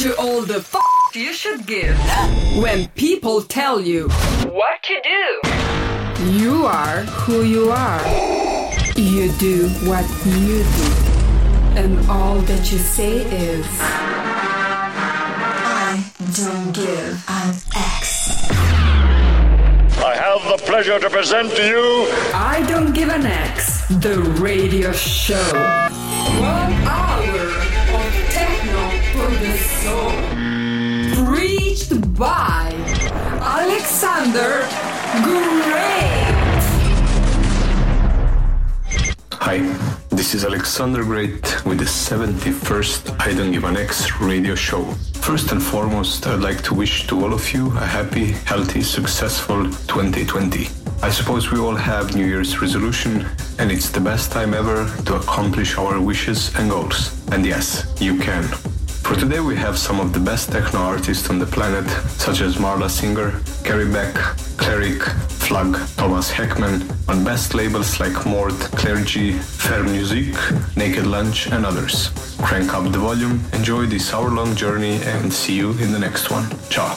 to all the f you should give when people tell you what to do. You are who you are. You do what you do. And all that you say is I don't give an X. I have the pleasure to present to you I Don't Give an X, the radio show. One by Alexander Gray. Hi, this is Alexander Gray with the 71st I Don't Give an X radio show. First and foremost, I'd like to wish to all of you a happy, healthy, successful 2020. I suppose we all have New Year's resolution, and it's the best time ever to accomplish our wishes and goals. And yes, you can. For today, we have some of the best techno artists on the planet, such as Marla Singer, Carrie Beck, Cleric, Flug, Thomas Heckmann, on best labels like Mord, Clergy, Fair Music, Naked Lunch, and others. Crank up the volume, enjoy this hour long journey, and see you in the next one. Ciao.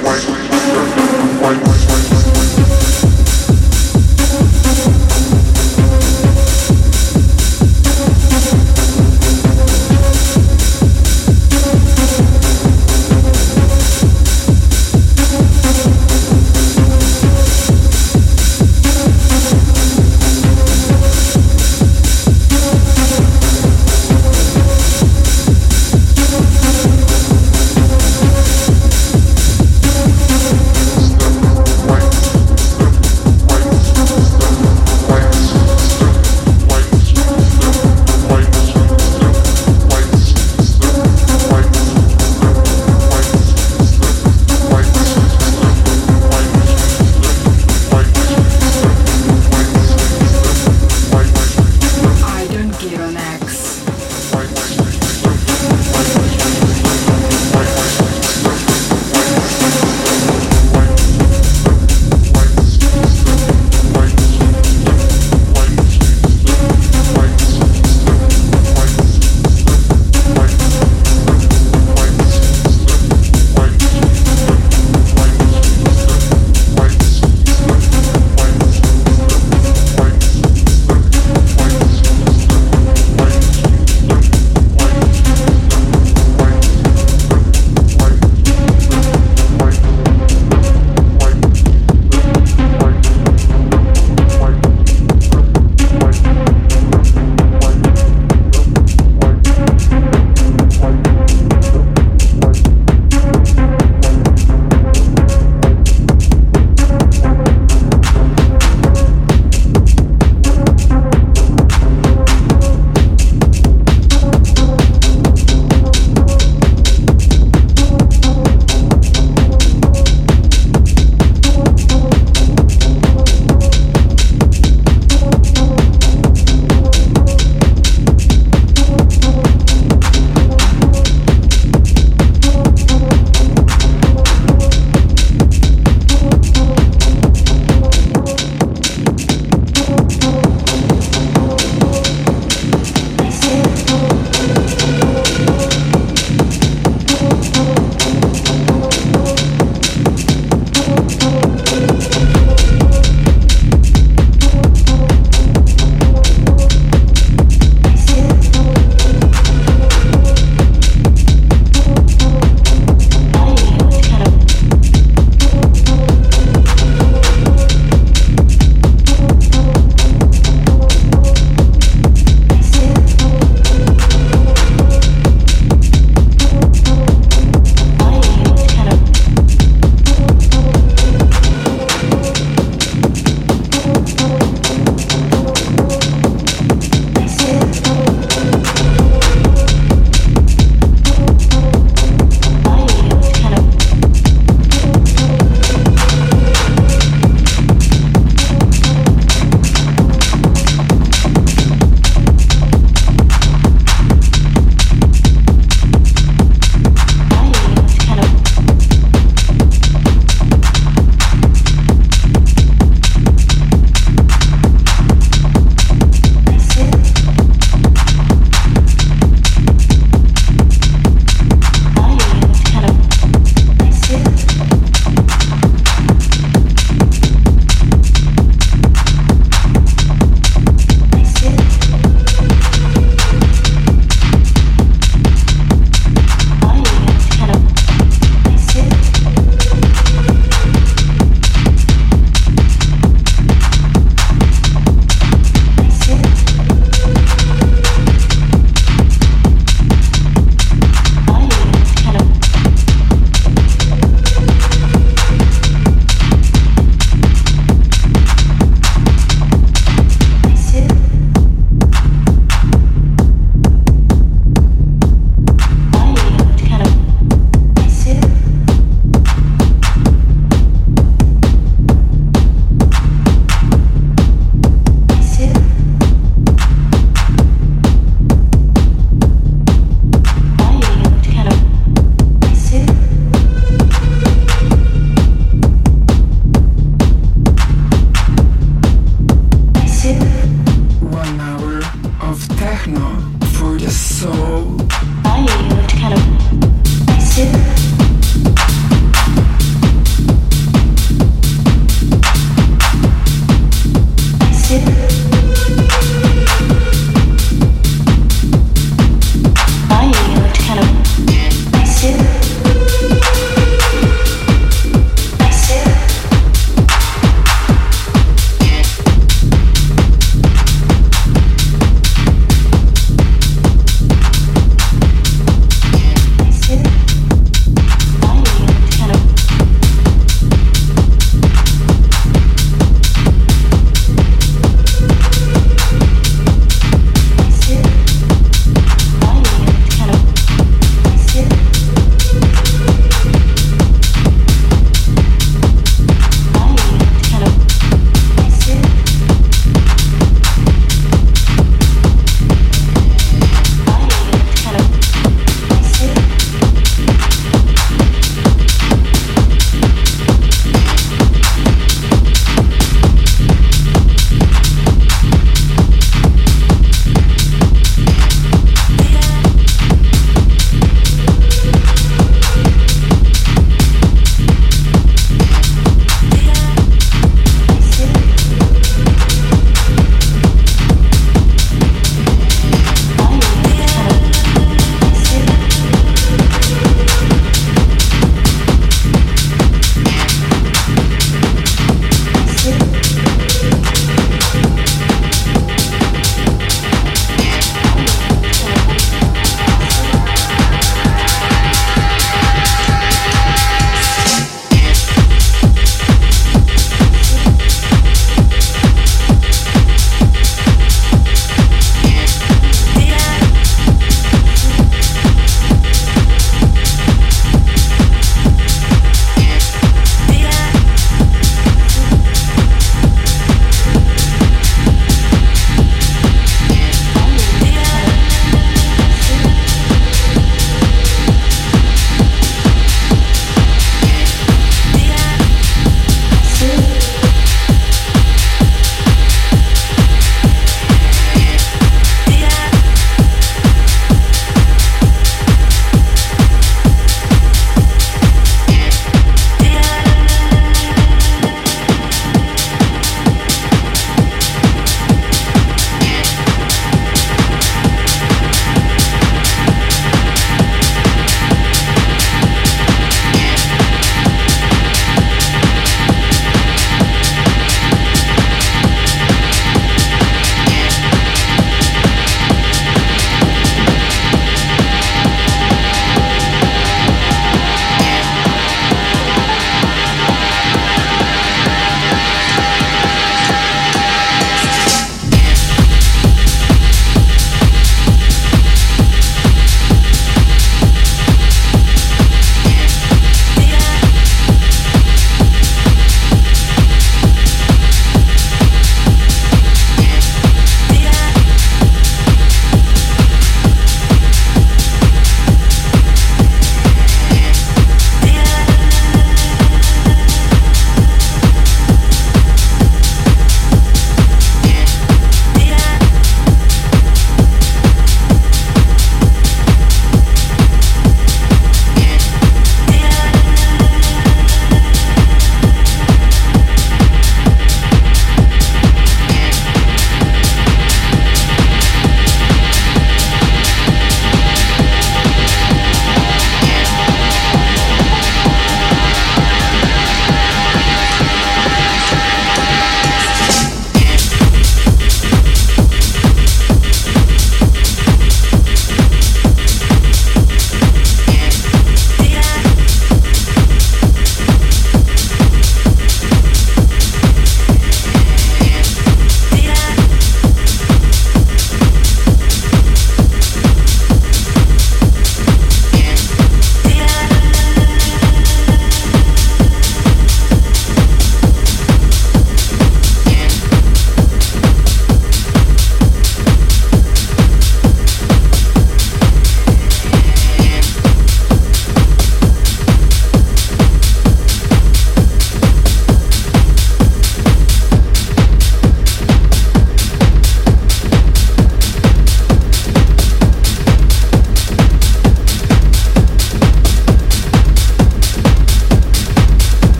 wait, wait.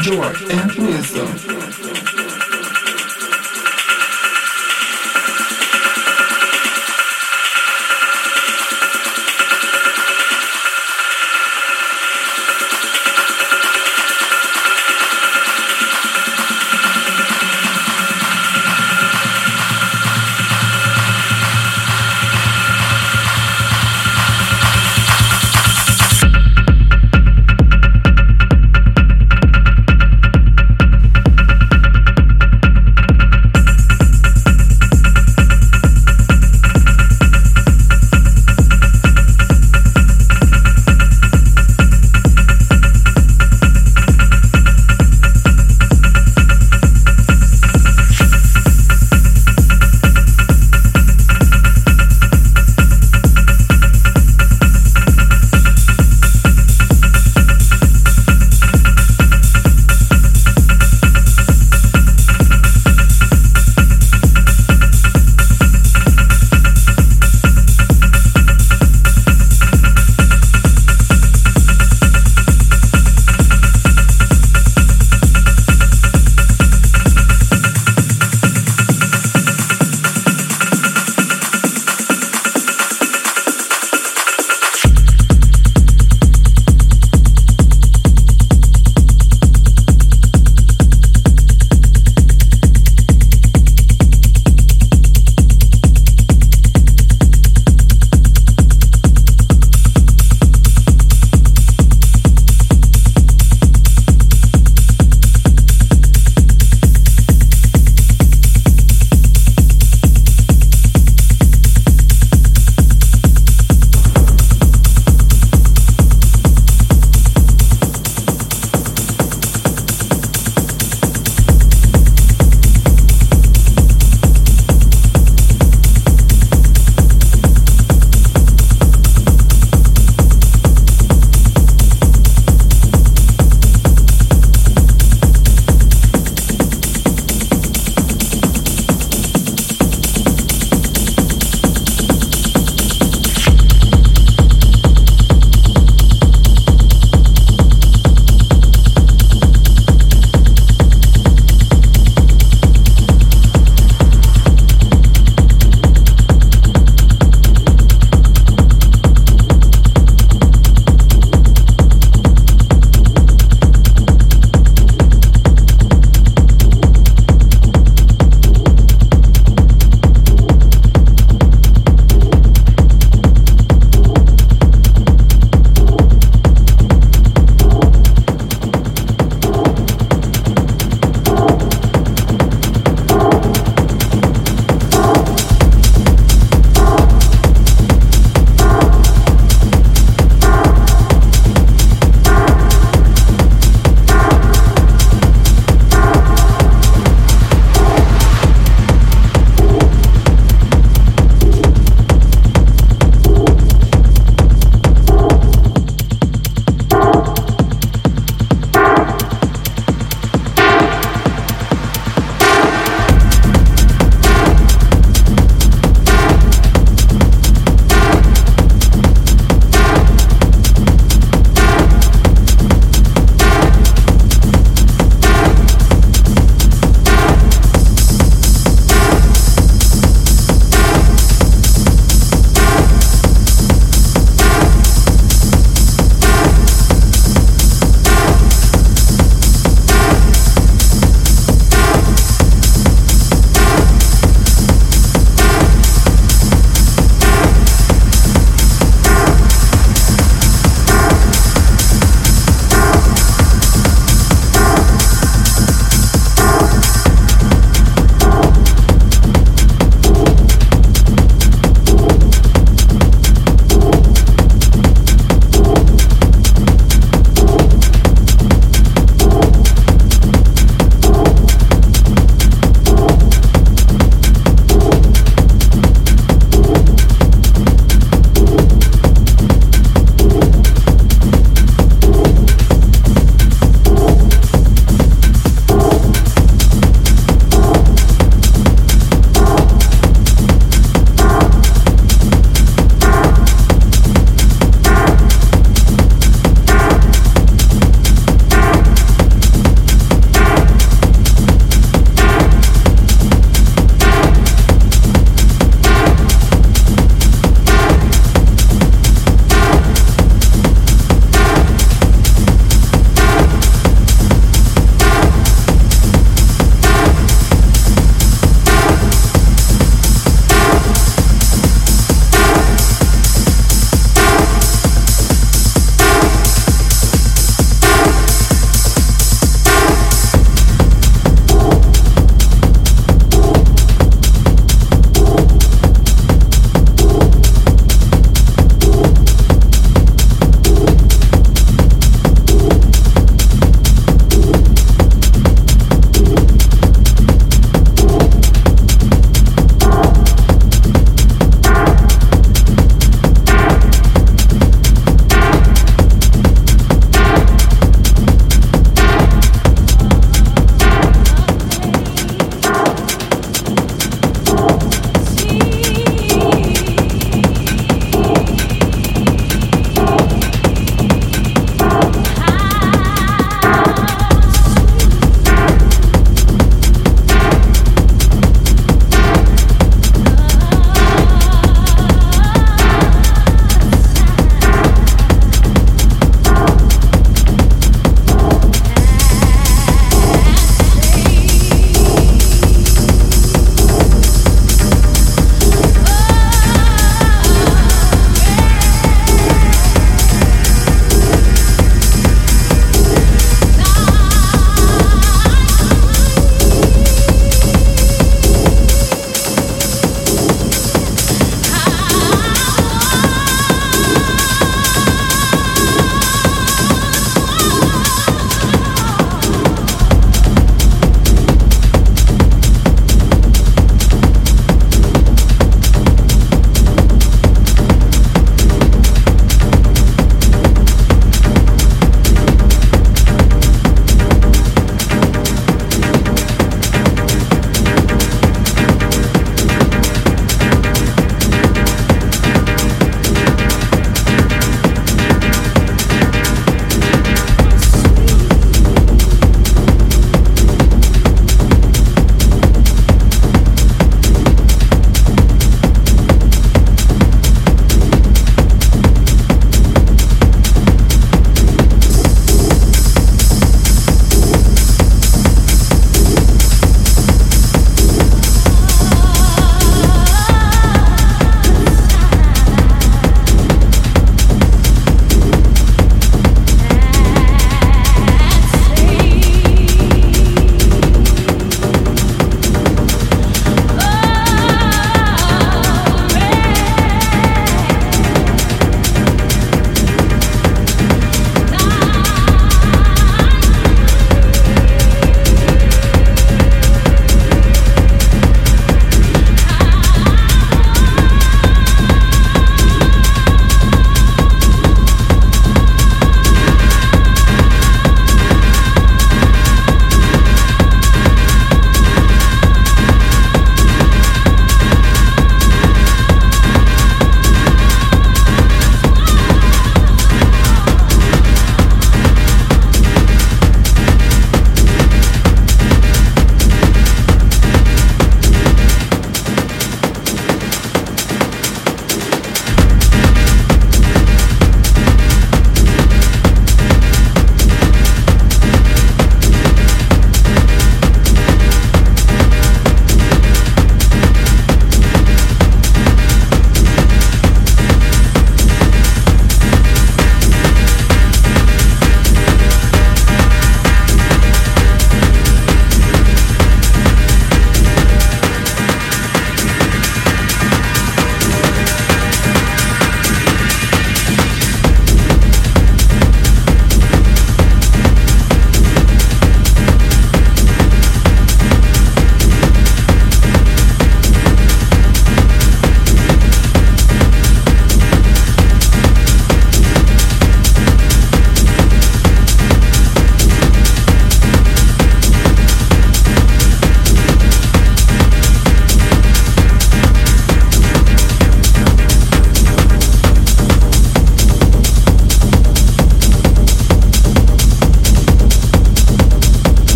Joy, and wisdom.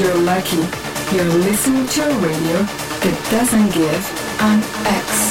You're lucky. You're listening to a radio that doesn't give an X.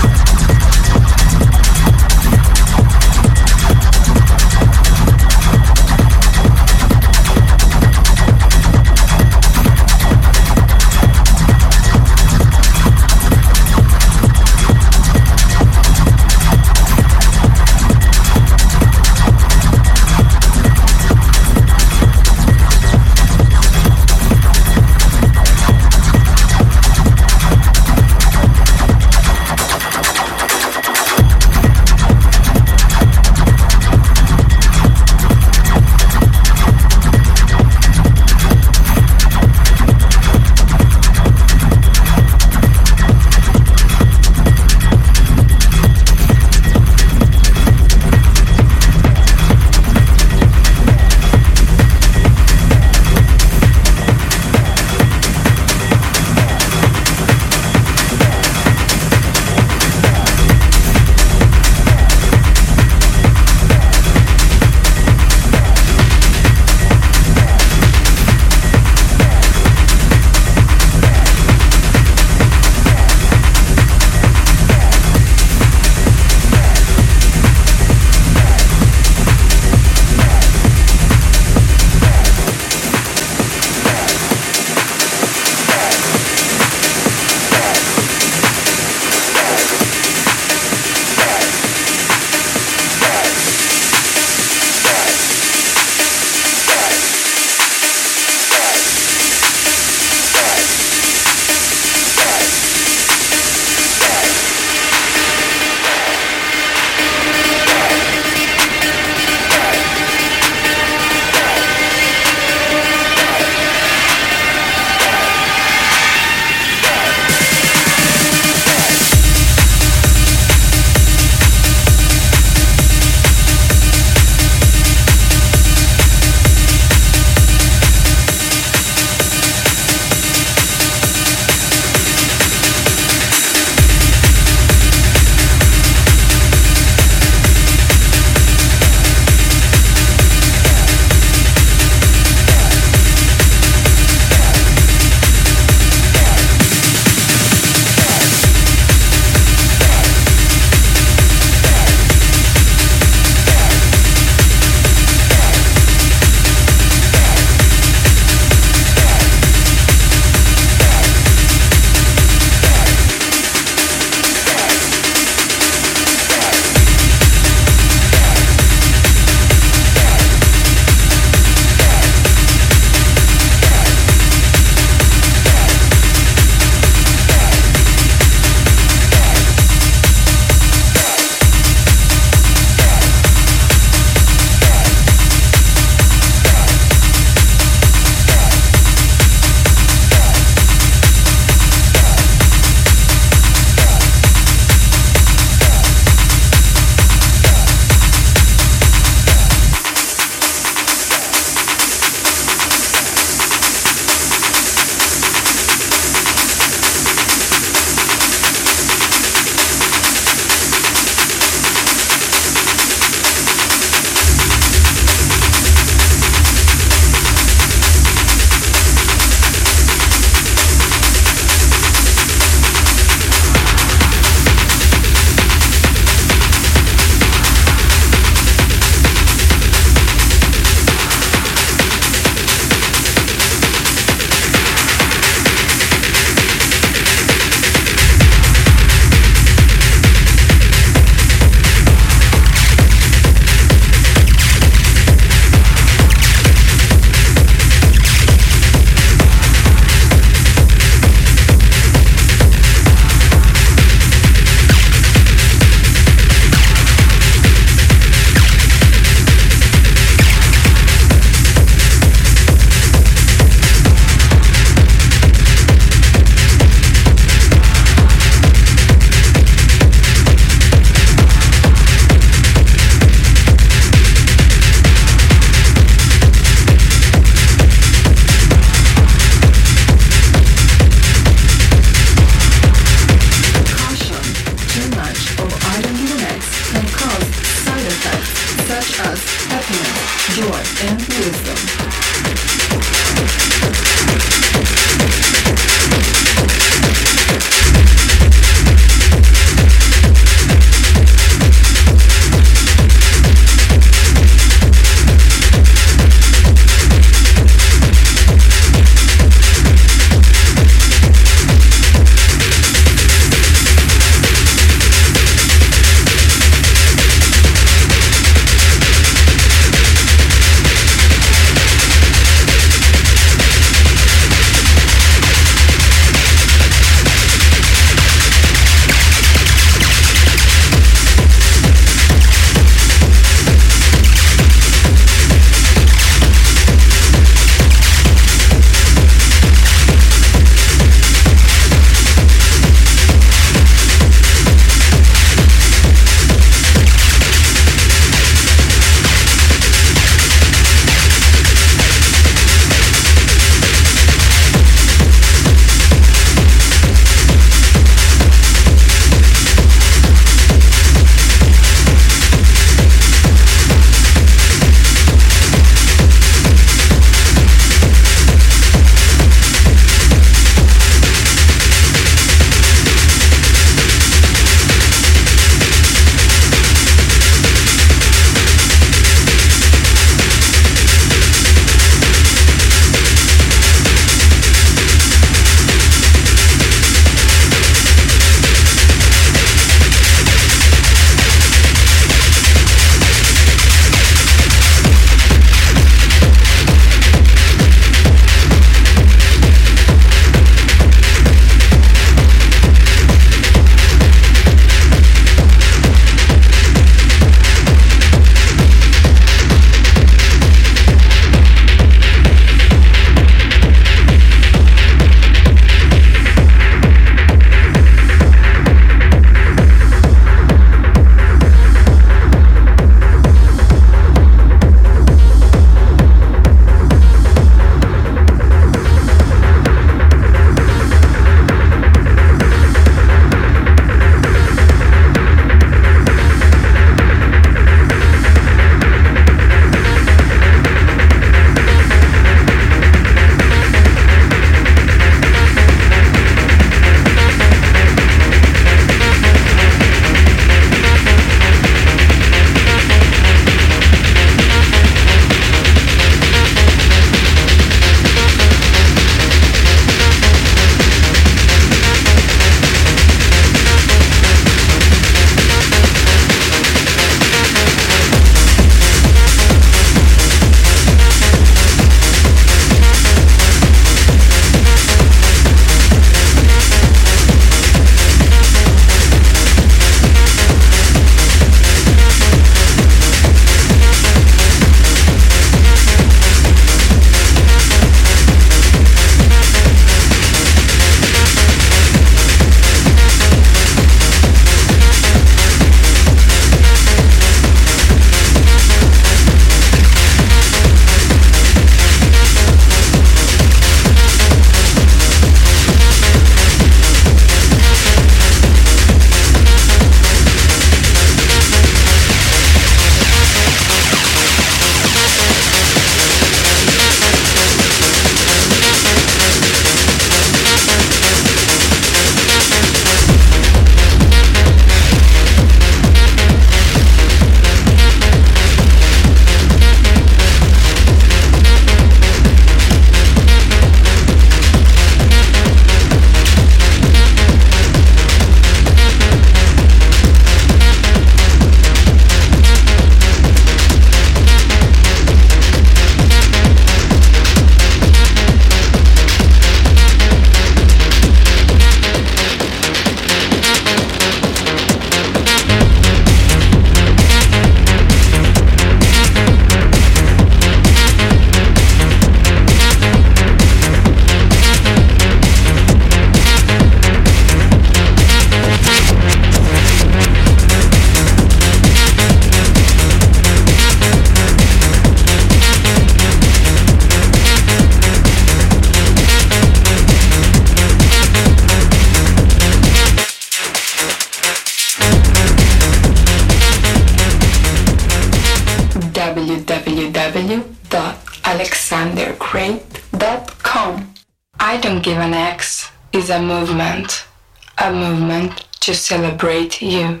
celebrate you.